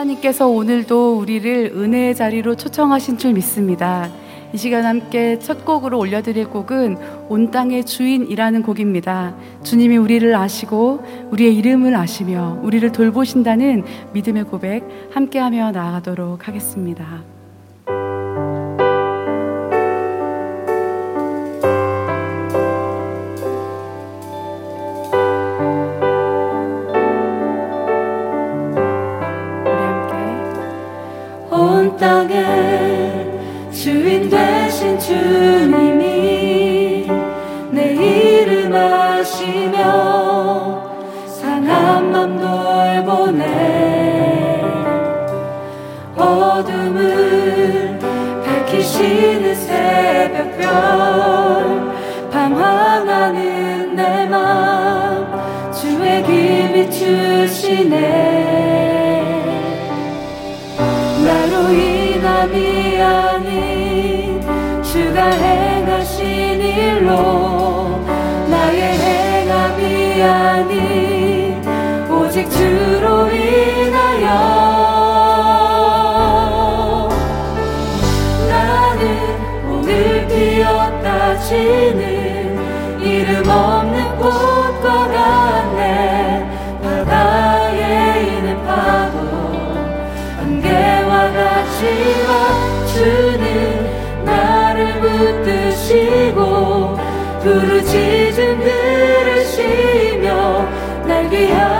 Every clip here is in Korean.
하나님께서 오늘도 우리를 은혜의 자리로 초청하신 줄 믿습니다. 이 시간 함께 첫 곡으로 올려드릴 곡은 온 땅의 주인이라는 곡입니다. 주님이 우리를 아시고 우리의 이름을 아시며 우리를 돌보신다는 믿음의 고백 함께하며 나아가도록 하겠습니다. 땅에 주인 되신 주님이 내 이름 아시며 상한 맘 돌보네. 어둠을 밝히시는 새벽별 방황하는 내 맘 주의 힘이 주시네. 하신 일로 나의 행함이 아닌 오직 주로 인하여. 나는 오늘 피었다 지는 이름 없 하시고 부르짖음 들으시며 날 귀하시고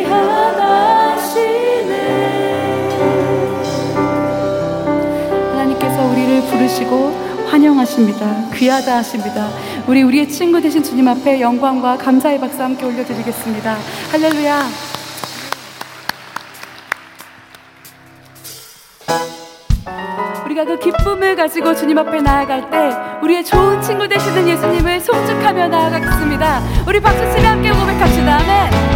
받으시고 환영하십니다. 귀하다 하십니다. 우리 우리의 친구 되신 주님 앞에 영광과 감사의 박수 함께 올려드리겠습니다. 할렐루야. 우리가 그 기쁨을 가지고 주님 앞에 나아갈 때 우리의 좋은 친구 되시는 예수님을 송축하며 나아가겠습니다. 우리 박수치며 함께 고백합시다. 아멘.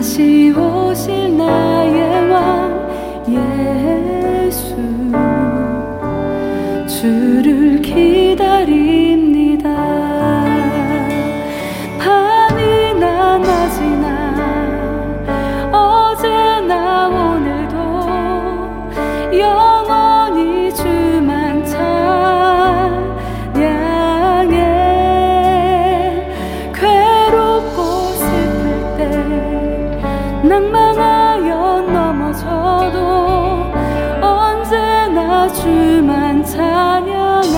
다시 오실 나의 왕 예수. 주를 기다립 넘어져도 언제나 주만 찬양하겠네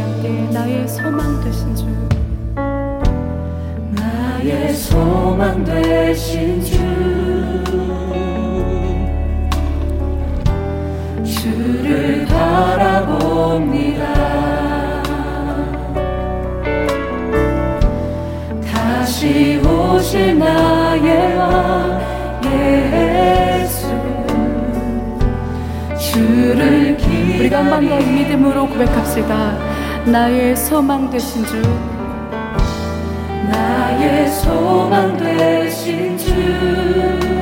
함께 나의 소망 되신 주. 나의 소망 되신 주 한번 더 믿음으로 고백합시다. 나의 소망 되신 주. 나의 소망 되신 주